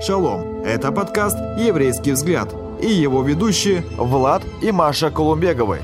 Шалом! Это подкаст «Еврейский взгляд» и его ведущие Влад и Маша Колумбеговы.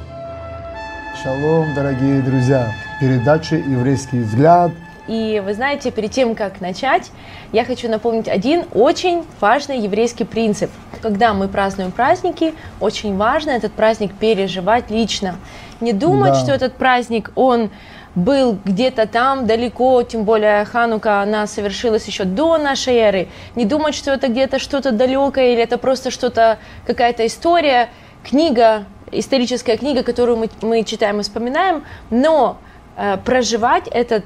Шалом, дорогие друзья! Передача «Еврейский взгляд» И вы знаете, перед тем, как начать, я хочу напомнить один очень важный еврейский принцип. Когда мы празднуем праздники, очень важно этот праздник переживать лично. Не думать, Да. что этот праздник, он был где-то там далеко, тем более Ханука, она совершилась еще до нашей эры. Не думать, что это где-то что-то далекое или это просто что-то, какая-то история, книга, историческая книга, которую мы, мы читаем и вспоминаем, но э, проживать этот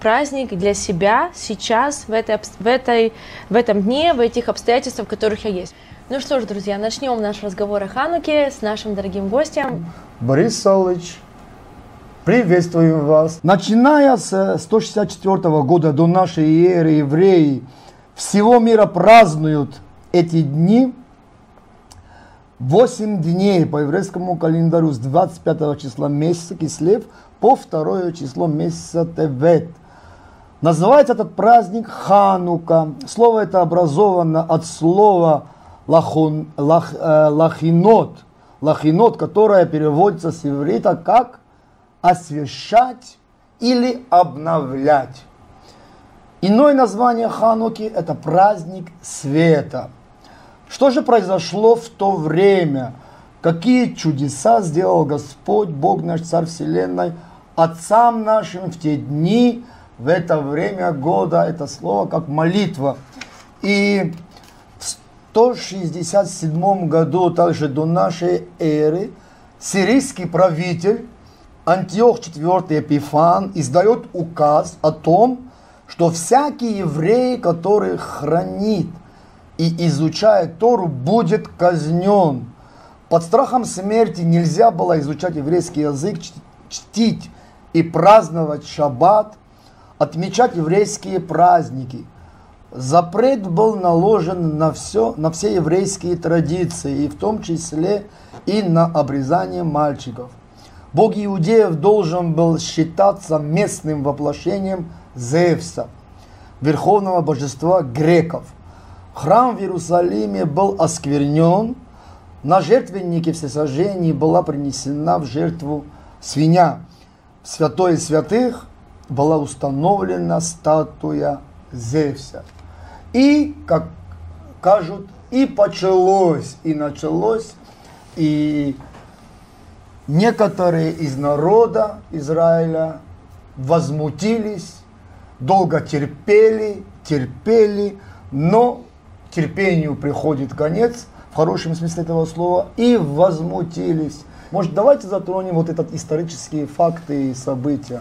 праздник для себя сейчас, в, этой, в, этой, в этом дне, в этих обстоятельствах, в которых я есть. Ну что ж, друзья, начнем наш разговор о Хануке с нашим дорогим гостем. Борис Солыч, приветствуем вас. Начиная с 164 года до нашей эры евреи всего мира празднуют эти дни 8 дней по еврейскому календарю с 25 числа месяца Кислев по 2 число месяца Тевет. Называется этот праздник Ханука. Слово это образовано от слова лахун, лах, э, лахинот, лахинот, которое переводится с иврита как освещать или обновлять. Иное название Хануки – это праздник света. Что же произошло в то время? Какие чудеса сделал Господь, Бог наш, Царь Вселенной, Отцам нашим в те дни, в это время года, это слово как молитва. И в 167 году, также до нашей эры, сирийский правитель Антиох IV Эпифан издает указ о том, что всякий еврей, который хранит и изучает Тору, будет казнен. Под страхом смерти нельзя было изучать еврейский язык, чт- чтить и праздновать шаббат, отмечать еврейские праздники. Запрет был наложен на, все, на все еврейские традиции, и в том числе и на обрезание мальчиков. Бог иудеев должен был считаться местным воплощением Зевса, верховного божества греков. Храм в Иерусалиме был осквернен, на жертвеннике всесожжений была принесена в жертву свинья. В святое святых была установлена статуя Зевса. И, как кажут, и почалось, и началось, и некоторые из народа Израиля возмутились, долго терпели, терпели, но терпению приходит конец, в хорошем смысле этого слова, и возмутились. Может, давайте затронем вот этот исторические факты и события.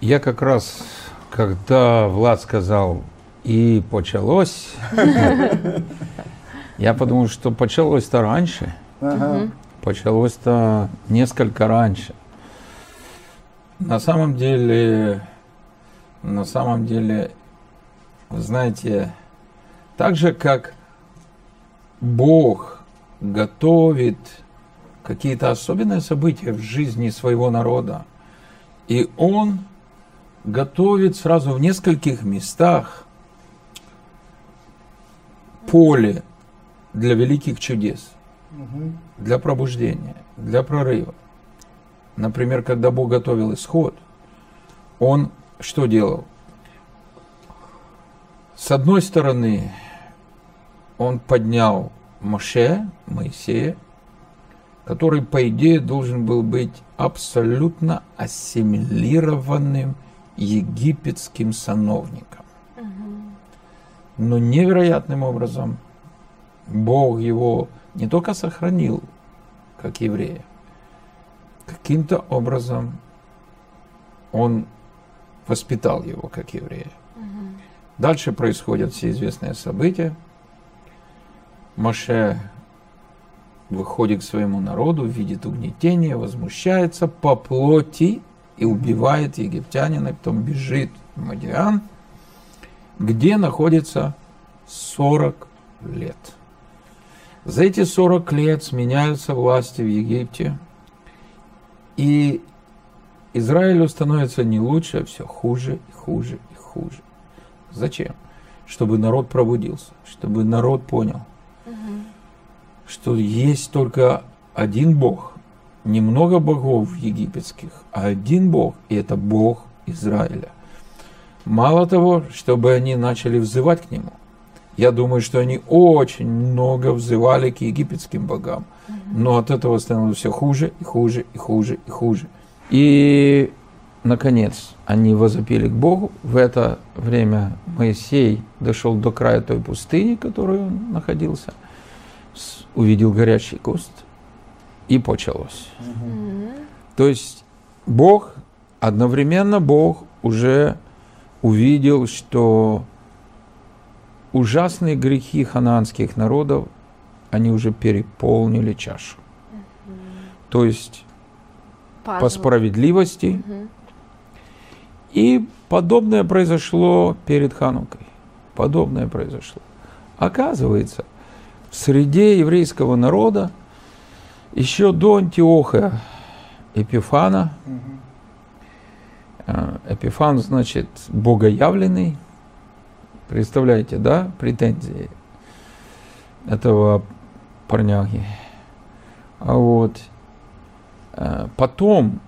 Я как раз, когда Влад сказал «и почалось», я подумал, что почалось-то раньше. Почалось-то несколько раньше. На самом деле, на самом деле, знаете, так же как Бог готовит какие-то особенные события в жизни своего народа, и Он готовит сразу в нескольких местах поле для великих чудес для пробуждения, для прорыва. Например, когда Бог готовил исход, Он что делал? С одной стороны, Он поднял Моше, Моисея, который, по идее, должен был быть абсолютно ассимилированным египетским сановником. Но невероятным образом Бог его не только сохранил как еврея, каким-то образом он воспитал его как еврея. Дальше происходят все известные события. Моше выходит к своему народу, видит угнетение, возмущается по плоти и убивает египтянина, потом бежит в Мадиан, где находится 40 лет. За эти 40 лет сменяются власти в Египте, и Израилю становится не лучше, а все хуже и хуже и хуже. Зачем? чтобы народ пробудился, чтобы народ понял, что есть только один Бог, немного богов египетских, а один Бог, и это Бог Израиля. Мало того, чтобы они начали взывать к Нему, я думаю, что они очень много взывали к египетским богам, но от этого становилось все хуже и хуже и хуже и хуже. И, наконец, они возопили к Богу. В это время Моисей дошел до края той пустыни, в которой он находился, увидел горячий куст, и почалось. То есть Бог, одновременно Бог уже увидел, что ужасные грехи ханаанских народов, они уже переполнили чашу. То есть Пазл. по справедливости. И подобное произошло перед Ханукой. Подобное произошло. Оказывается, в среде еврейского народа еще до Антиоха Эпифана, э, Эпифан значит богоявленный, представляете, да, претензии этого парняги. А вот э, потом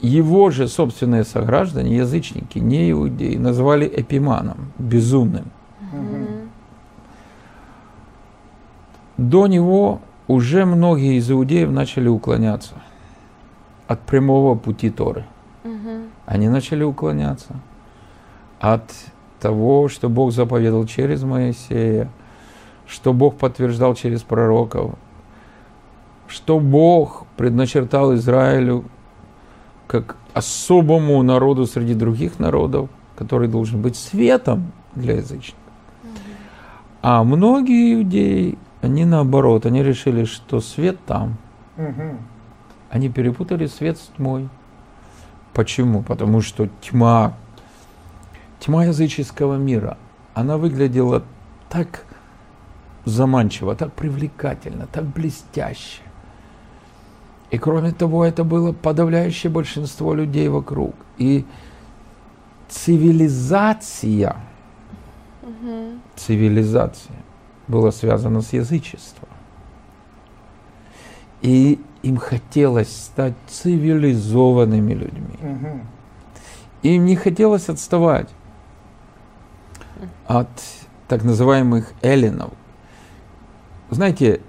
его же собственные сограждане, язычники, не иудеи, назвали эпиманом, безумным. До него уже многие из иудеев начали уклоняться от прямого пути Торы. Они начали уклоняться от того, что Бог заповедал через Моисея, что Бог подтверждал через пророков, что Бог предначертал Израилю как особому народу среди других народов, который должен быть светом для язычников. А многие иудеи, они наоборот, они решили, что свет там. Они перепутали свет с тьмой. Почему? Потому что тьма, тьма языческого мира, она выглядела так заманчиво, так привлекательно, так блестяще. И кроме того, это было подавляющее большинство людей вокруг. И цивилизация, цивилизация была связана с язычеством. И им хотелось стать цивилизованными людьми. Им не хотелось отставать от так называемых эллинов. Знаете,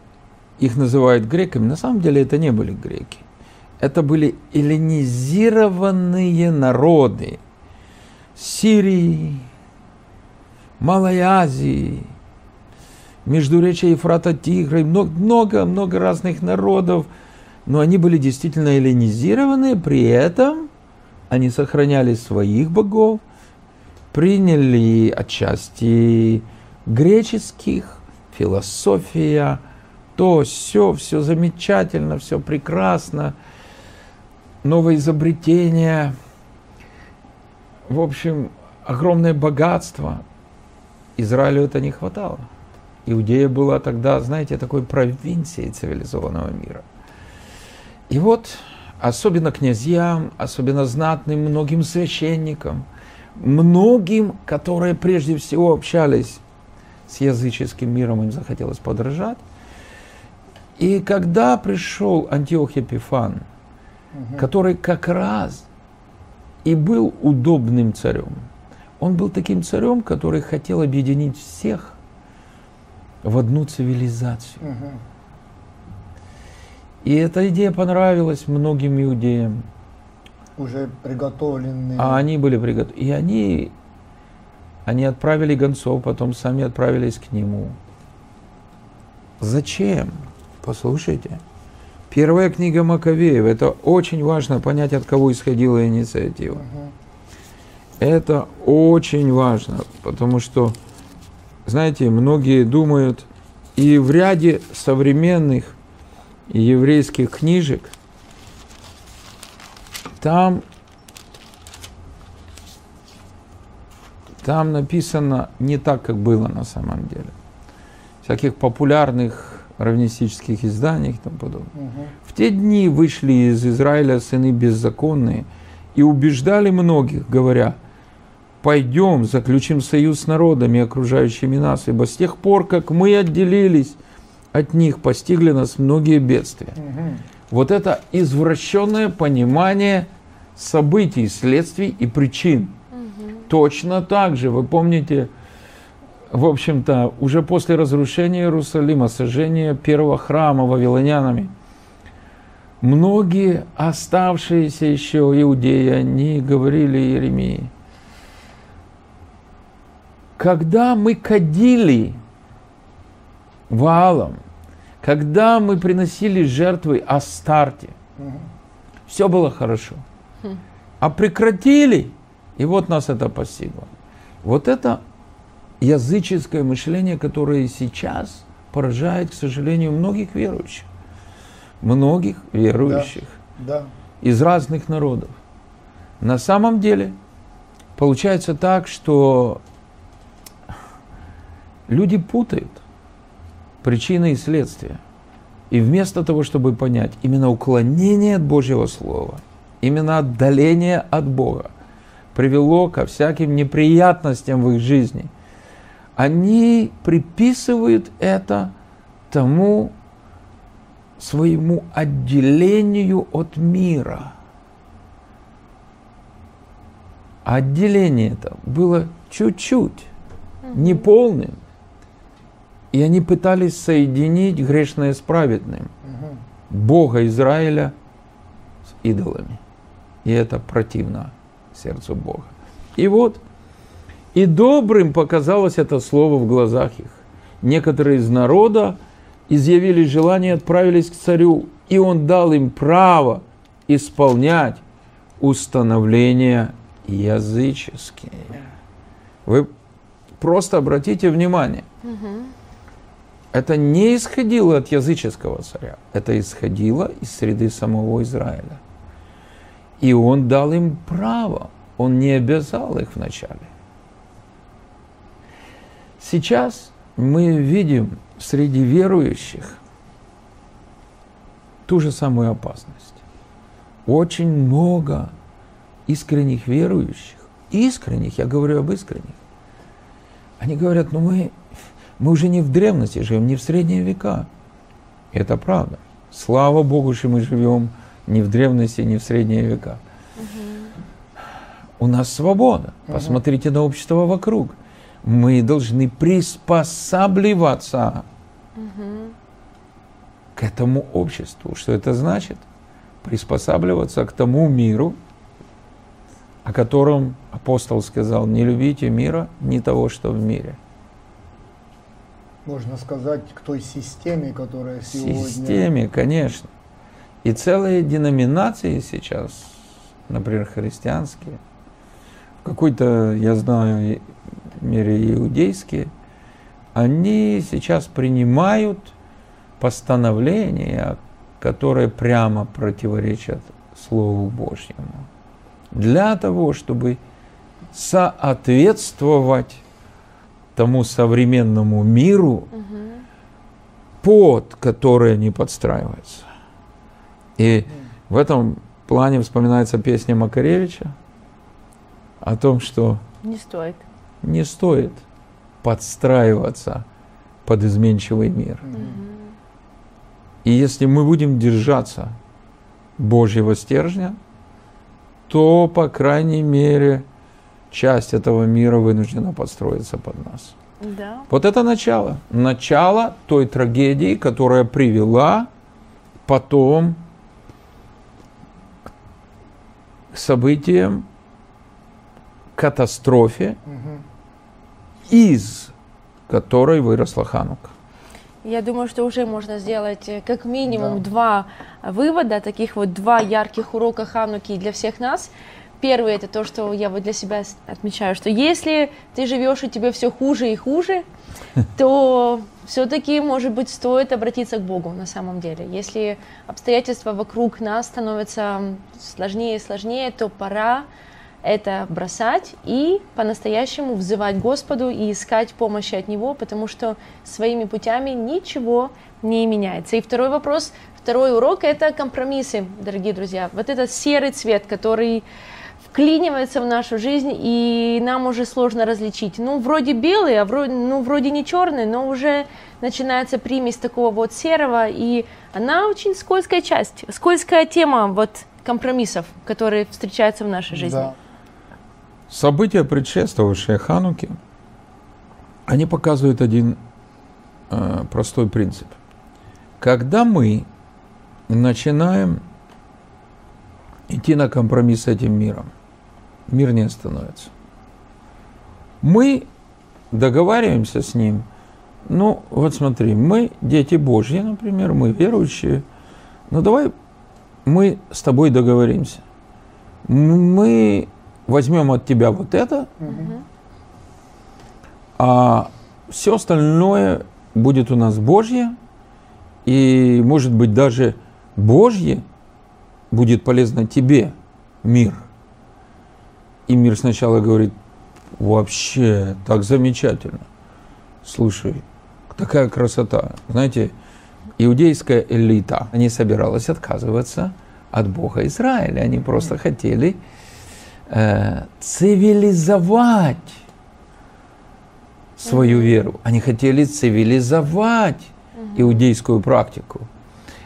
их называют греками, на самом деле это не были греки. Это были эллинизированные народы Сирии, Малой Азии, Междуречия Ефрата Тигра, много-много разных народов, но они были действительно эллинизированы, при этом они сохраняли своих богов, приняли отчасти греческих, философия, то, все, все замечательно, все прекрасно, новое изобретение, в общем, огромное богатство. Израилю это не хватало. Иудея была тогда, знаете, такой провинцией цивилизованного мира. И вот, особенно князьям, особенно знатным, многим священникам, многим, которые прежде всего общались с языческим миром, им захотелось подражать. И когда пришел Антиох Епифан, угу. который как раз и был удобным царем, он был таким царем, который хотел объединить всех в одну цивилизацию. Угу. И эта идея понравилась многим иудеям. Уже приготовленные. А они были приготовлены. И они, они отправили гонцов, потом сами отправились к нему. Зачем? Послушайте. Первая книга Маковеев. Это очень важно понять, от кого исходила инициатива. Угу. Это очень важно, потому что, знаете, многие думают, и в ряде современных еврейских книжек, там, там написано не так, как было на самом деле. Всяких популярных равнистических изданиях и тому подобное. Угу. В те дни вышли из Израиля сыны беззаконные и убеждали многих, говоря, пойдем, заключим союз с народами, окружающими нас, ибо с тех пор, как мы отделились от них, постигли нас многие бедствия. Вот это извращенное понимание событий, следствий и причин. Точно так же, вы помните, в общем-то, уже после разрушения Иерусалима, сожжения первого храма вавилонянами, многие оставшиеся еще иудеи, они говорили Иеремии, когда мы кадили Ваалом, когда мы приносили жертвы Астарте, все было хорошо. А прекратили, и вот нас это постигло. Вот это языческое мышление, которое сейчас поражает, к сожалению, многих верующих. Многих верующих Да. из разных народов. На самом деле получается так, что люди путают причины и следствия. И вместо того, чтобы понять именно уклонение от Божьего Слова, именно отдаление от Бога, привело ко всяким неприятностям в их жизни, они приписывают это тому своему отделению от мира. А отделение это было чуть-чуть, неполным. И они пытались соединить грешное с праведным. Бога Израиля с идолами. И это противно сердцу Бога. И вот, и добрым показалось это слово в глазах их. Некоторые из народа изъявили желание, отправились к царю, и он дал им право исполнять установления языческие. Вы просто обратите внимание, это не исходило от языческого царя, это исходило из среды самого Израиля. И он дал им право, он не обязал их вначале. Сейчас мы видим среди верующих ту же самую опасность. Очень много искренних верующих, искренних, я говорю об искренних, они говорят, ну мы, мы уже не в древности живем, не в средние века. Это правда. Слава Богу, что мы живем не в древности, не в средние века. У нас свобода. Посмотрите на общество вокруг. Мы должны приспосабливаться к этому обществу. Что это значит? Приспосабливаться к тому миру, о котором апостол сказал, не любите мира, не того, что в мире. Можно сказать, к той системе, которая сегодня... Системе, конечно. И целые деноминации сейчас, например, христианские, в какой-то, я знаю, мере иудейские, они сейчас принимают постановления, которые прямо противоречат Слову Божьему. Для того, чтобы соответствовать тому современному миру, под который они подстраиваются. И в этом плане вспоминается песня Макаревича о том, что Не стоит. не стоит подстраиваться под изменчивый мир. И если мы будем держаться Божьего стержня, то, по крайней мере, часть этого мира вынуждена подстроиться под нас. Да. Вот это начало. Начало той трагедии, которая привела потом к событиям, катастрофе, из которой выросла Ханука. Я думаю, что уже можно сделать э, как минимум Да. два вывода, таких вот два ярких урока Хануки для всех нас. Первый это то, что я вот для себя отмечаю, что если ты живешь и тебе все хуже и хуже, то все-таки, может быть, стоит обратиться к Богу на самом деле. Если обстоятельства вокруг нас становятся сложнее и сложнее, то пора это бросать и по-настоящему взывать Господу и искать помощи от Него, потому что своими путями ничего не меняется. И второй вопрос, второй урок – это компромиссы, дорогие друзья. Вот этот серый цвет, который вклинивается в нашу жизнь, и нам уже сложно различить. Ну, вроде белый, а вроде, ну, вроде не черный, но уже начинается примесь такого вот серого, и она очень скользкая часть, скользкая тема вот компромиссов, которые встречаются в нашей жизни. Да. События, предшествовавшие Хануке, они показывают один э, простой принцип. Когда мы начинаем идти на компромисс с этим миром, мир не остановится. Мы договариваемся с ним. Ну, вот смотри, мы дети Божьи, например, мы верующие. Ну, давай мы с тобой договоримся. Мы возьмем от тебя вот это, угу. а все остальное будет у нас Божье, и, может быть, даже Божье будет полезно тебе, мир. И мир сначала говорит, вообще, так замечательно. Слушай, такая красота. Знаете, иудейская элита не собиралась отказываться от Бога Израиля. Они просто хотели э, цивилизовать свою веру. Они хотели цивилизовать иудейскую практику.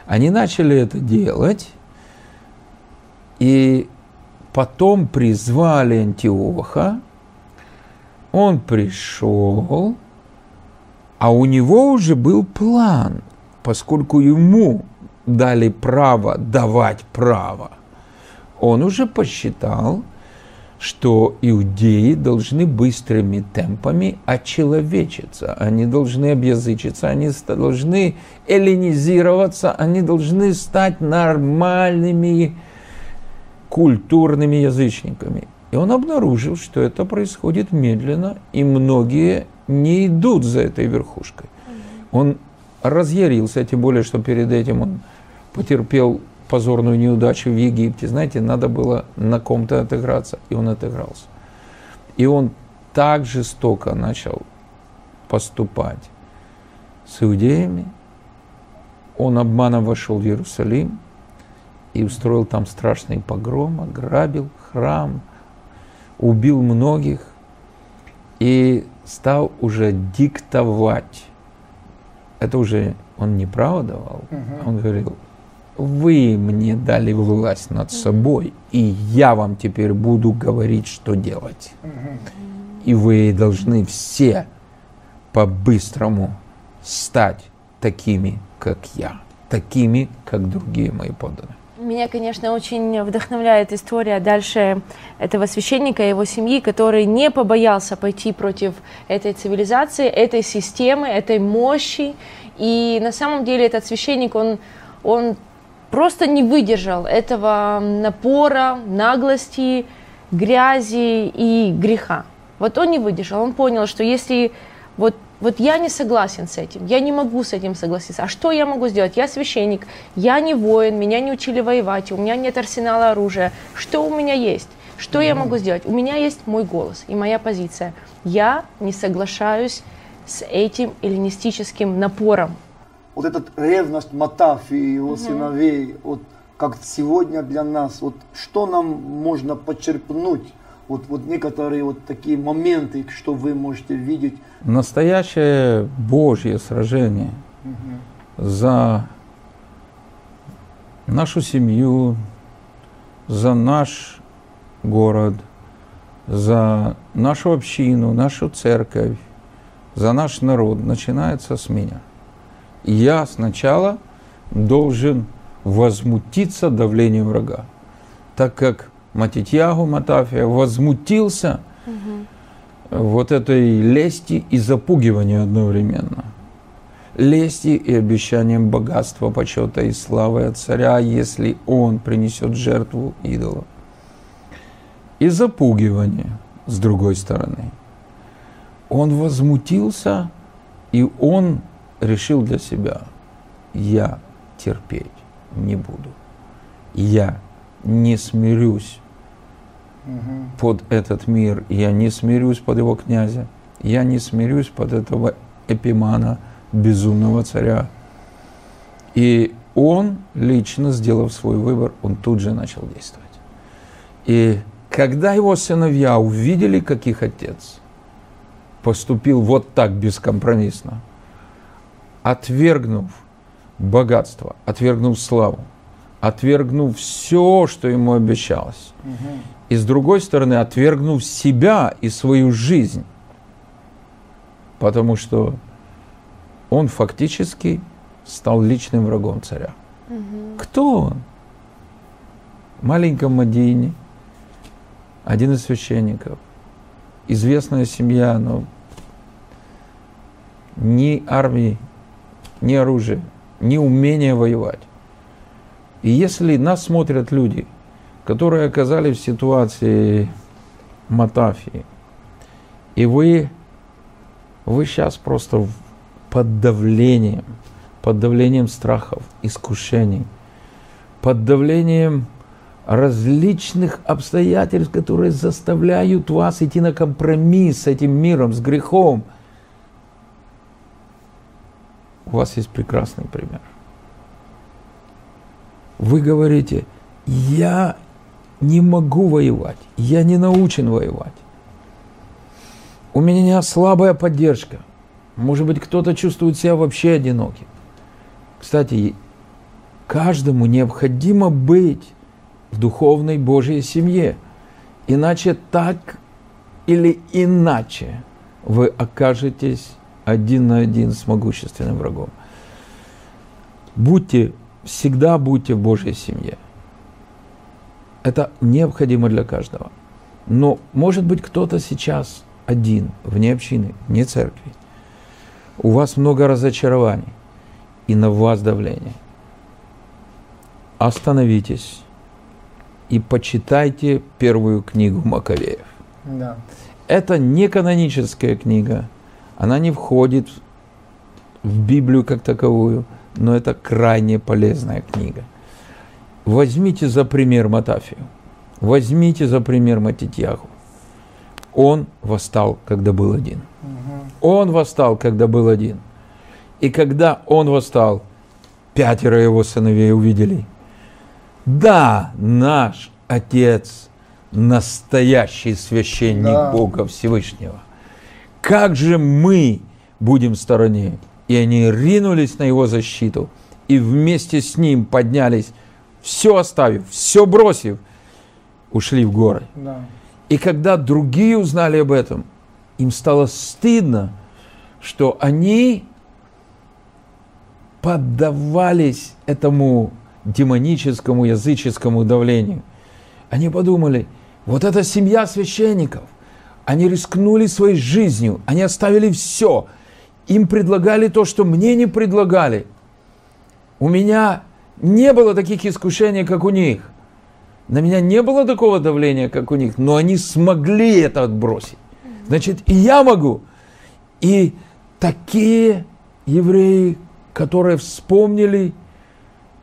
Они начали это делать, и потом призвали Антиоха, он пришел, а у него уже был план, поскольку ему дали право давать право. Он уже посчитал, что иудеи должны быстрыми темпами очеловечиться, они должны обязычиться, они должны эллинизироваться, они должны стать нормальными культурными язычниками. И он обнаружил, что это происходит медленно, и многие не идут за этой верхушкой. Он разъярился, тем более, что перед этим он потерпел позорную неудачу в Египте. Знаете, надо было на ком-то отыграться, и он отыгрался. И он так жестоко начал поступать с иудеями. Он обманом вошел в Иерусалим и устроил там страшный погром, ограбил храм, убил многих и стал уже диктовать. Это уже он не право давал, угу. он говорил, вы мне дали власть над собой, и я вам теперь буду говорить, что делать. И вы должны все по-быстрому стать такими, как я, такими, как другие мои подданные. Меня, конечно, очень вдохновляет история дальше этого священника и его семьи, который не побоялся пойти против этой цивилизации, этой системы, этой мощи. И на самом деле этот священник, он, он просто не выдержал этого напора, наглости, грязи и греха. Вот он не выдержал, он понял, что если вот, вот я не согласен с этим, я не могу с этим согласиться, а что я могу сделать? Я священник, я не воин, меня не учили воевать, у меня нет арсенала оружия. Что у меня есть? Что я могу сделать? У меня есть мой голос и моя позиция. Я не соглашаюсь с этим эллинистическим напором, вот эта ревность Матафи и его угу. сыновей, вот как сегодня для нас, вот что нам можно почерпнуть, вот, вот некоторые вот такие моменты, что вы можете видеть. Настоящее Божье сражение угу. за нашу семью, за наш город, за нашу общину, нашу церковь, за наш народ начинается с меня я сначала должен возмутиться давлением врага. Так как Матитьягу Матафия возмутился угу. вот этой лести и запугивания одновременно. Лести и обещанием богатства, почета и славы от царя, если он принесет жертву идола. И запугивание с другой стороны. Он возмутился, и он решил для себя, я терпеть не буду. Я не смирюсь угу. под этот мир, я не смирюсь под его князя, я не смирюсь под этого эпимана, безумного царя. И он, лично сделав свой выбор, он тут же начал действовать. И Когда его сыновья увидели, как их отец поступил вот так бескомпромиссно, отвергнув богатство, отвергнув славу, отвергнув все, что ему обещалось, и с другой стороны, отвергнув себя и свою жизнь, потому что он фактически стал личным врагом царя. Кто он? В маленьком Мадине, один из священников, известная семья, но ни армии, ни оружия, ни умения воевать. И если нас смотрят люди, которые оказались в ситуации Матафии, и вы, вы сейчас просто под давлением, под давлением страхов, искушений, под давлением различных обстоятельств, которые заставляют вас идти на компромисс с этим миром, с грехом. У вас есть прекрасный пример. Вы говорите, я не могу воевать, я не научен воевать. У меня слабая поддержка. Может быть, кто-то чувствует себя вообще одиноким. Кстати, каждому необходимо быть в духовной Божьей семье. Иначе так или иначе вы окажетесь один на один с могущественным врагом. Будьте, всегда будьте в Божьей семье. Это необходимо для каждого. Но может быть кто-то сейчас один, вне общины, вне церкви. У вас много разочарований и на вас давление. Остановитесь и почитайте первую книгу Маковеев. Да. Это не каноническая книга, она не входит в Библию как таковую, но это крайне полезная книга. Возьмите за пример Матафию, возьмите за пример Матитьяху. Он восстал, когда был один. Он восстал, когда был один. И когда он восстал, пятеро его сыновей увидели. Да, наш Отец настоящий священник Да. Бога Всевышнего. Как же мы будем в стороне? И они ринулись на его защиту, и вместе с ним поднялись, все оставив, все бросив, ушли в горы. Да. И когда другие узнали об этом, им стало стыдно, что они поддавались этому демоническому, языческому давлению. Они подумали, вот эта семья священников, они рискнули своей жизнью, они оставили все. Им предлагали то, что мне не предлагали. У меня не было таких искушений, как у них. На меня не было такого давления, как у них, но они смогли это отбросить. Значит, и я могу. И такие евреи, которые вспомнили,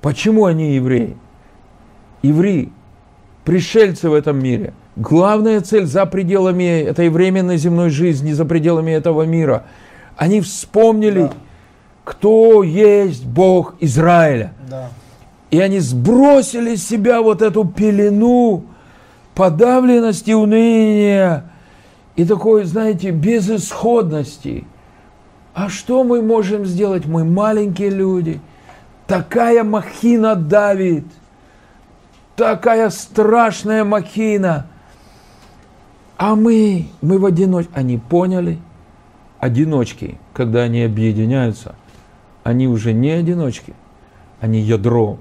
почему они евреи. Евреи, пришельцы в этом мире. Главная цель за пределами этой временной земной жизни, за пределами этого мира. Они вспомнили, Да. кто есть Бог Израиля. Да. И они сбросили с себя вот эту пелену подавленности, уныния и такой, знаете, безысходности. А что мы можем сделать? Мы маленькие люди. Такая махина давит. Такая страшная махина. А мы, мы в одиночку. Они поняли, одиночки, когда они объединяются, они уже не одиночки, они ядро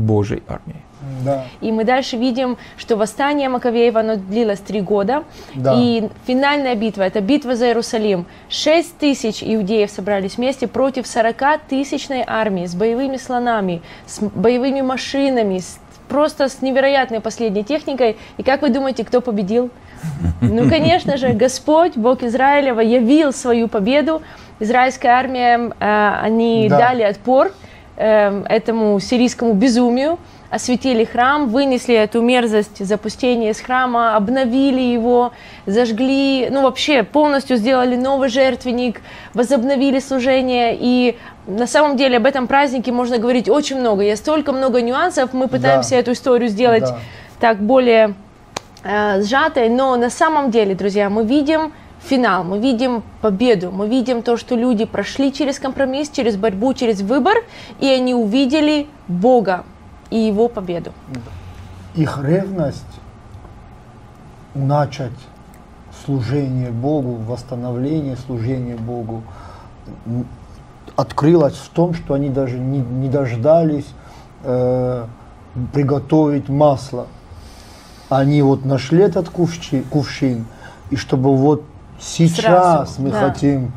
Божьей армии. Да. И мы дальше видим, что восстание Маковеева оно длилось три года. Да. И финальная битва, это битва за Иерусалим. Шесть тысяч иудеев собрались вместе против 40 тысячной армии с боевыми слонами, с боевыми машинами, с- просто с невероятной последней техникой. И как вы думаете, кто победил? Ну, конечно же, Господь, Бог Израилева, явил свою победу. Израильская армия, э, они Да. дали отпор э, этому сирийскому безумию, осветили храм, вынесли эту мерзость запустения из храма, обновили его, зажгли, ну вообще полностью сделали новый жертвенник, возобновили служение. И на самом деле об этом празднике можно говорить очень много. Есть столько много нюансов, мы пытаемся эту историю сделать Да. так более э, сжатой, но на самом деле, друзья, мы видим финал, мы видим победу, мы видим то, что люди прошли через компромисс, через борьбу, через выбор, и они увидели Бога и Его победу. Их ревность начать служение Богу, восстановление служения Богу открылась в том, что они даже не, не дождались э, приготовить масло. Они вот нашли этот кувши- кувшин, и чтобы вот сейчас Сразу, мы да. хотим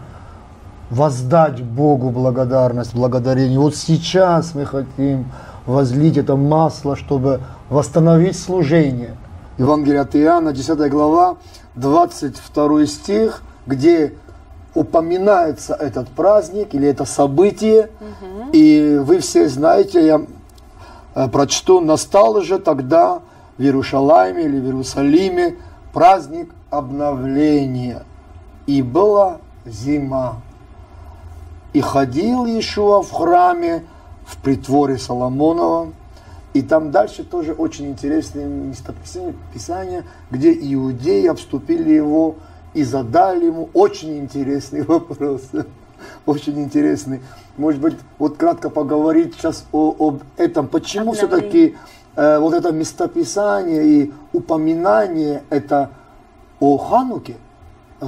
воздать Богу благодарность, благодарение. Вот сейчас мы хотим возлить это масло, чтобы восстановить служение. Евангелие от Иоанна, 10 глава, 22 стих, где упоминается этот праздник или это событие. И вы все знаете, я э, прочту, настал же тогда в Иерушалайме или в Иерусалиме праздник обновления. И была зима. И ходил Иешуа в храме, в притворе Соломонова. И там дальше тоже очень интересные местописания, писания, где иудеи обступили его и задали ему очень интересный вопрос. Очень интересный. Может быть, вот кратко поговорить сейчас о, об этом. Почему все-таки э, вот это местописание и упоминание это о Хануке,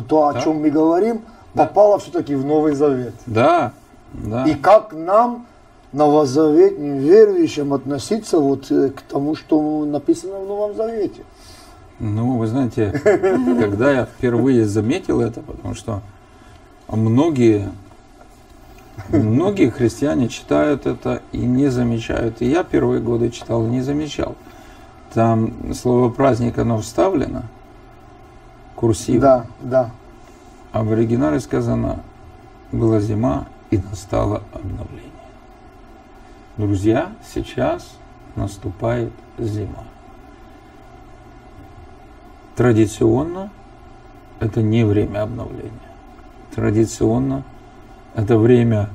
то, о Да. чем мы говорим, попало все-таки в Новый Завет. Да, да. И как нам, новозаветным верующим, относиться вот э, к тому, что написано в Новом Завете? Ну, вы знаете, когда я впервые заметил это, потому что многие, многие христиане читают это и не замечают. И я первые годы читал и не замечал. Там слово праздник, оно вставлено, курсив, Да, да. а в оригинале сказано, была зима и настало обновление. Друзья, сейчас наступает зима. Традиционно это не время обновления. Традиционно это время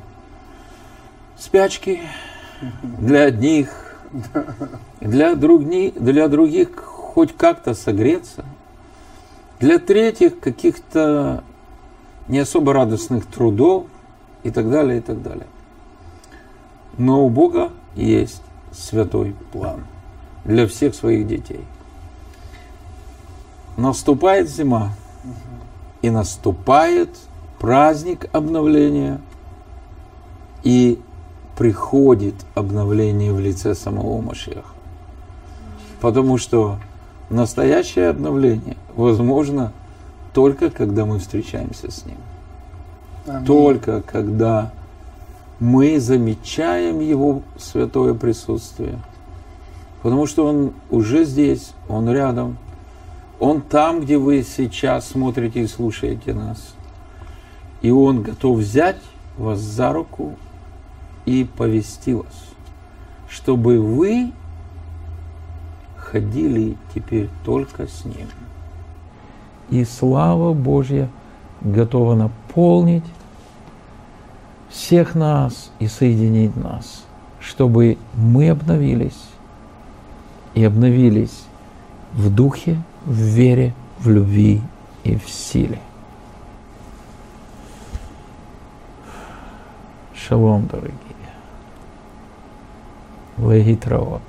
спячки для одних, для других, для других хоть как-то согреться, для третьих каких-то не особо радостных трудов и так далее, и так далее. Но у Бога есть святой план для всех своих детей. Наступает зима, и наступает праздник обновления, и приходит обновление в лице самого Машеха. Потому что настоящее обновление возможно только когда мы встречаемся с Ним. Аминь. Только когда мы замечаем Его святое присутствие. Потому что Он уже здесь, Он рядом. Он там, где вы сейчас смотрите и слушаете нас. И Он готов взять вас за руку и повести вас, чтобы вы ходили теперь только с Ним. И слава Божья готова наполнить всех нас и соединить нас, чтобы мы обновились и обновились в духе, в вере, в любви и в силе. Шалом, дорогие. Легитраот.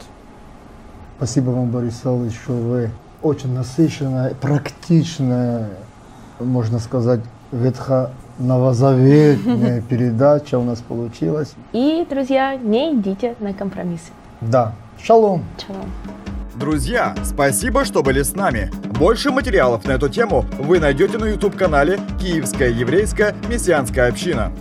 Спасибо вам, Борис Павлович, что вы очень насыщенная, практичная, можно сказать, ветхо-новозаветная передача у нас получилась. И, друзья, не идите на компромиссы. Да, шалом. Шалом. Друзья, спасибо, что были с нами. Больше материалов на эту тему вы найдете на YouTube-канале «Киевская еврейская мессианская община».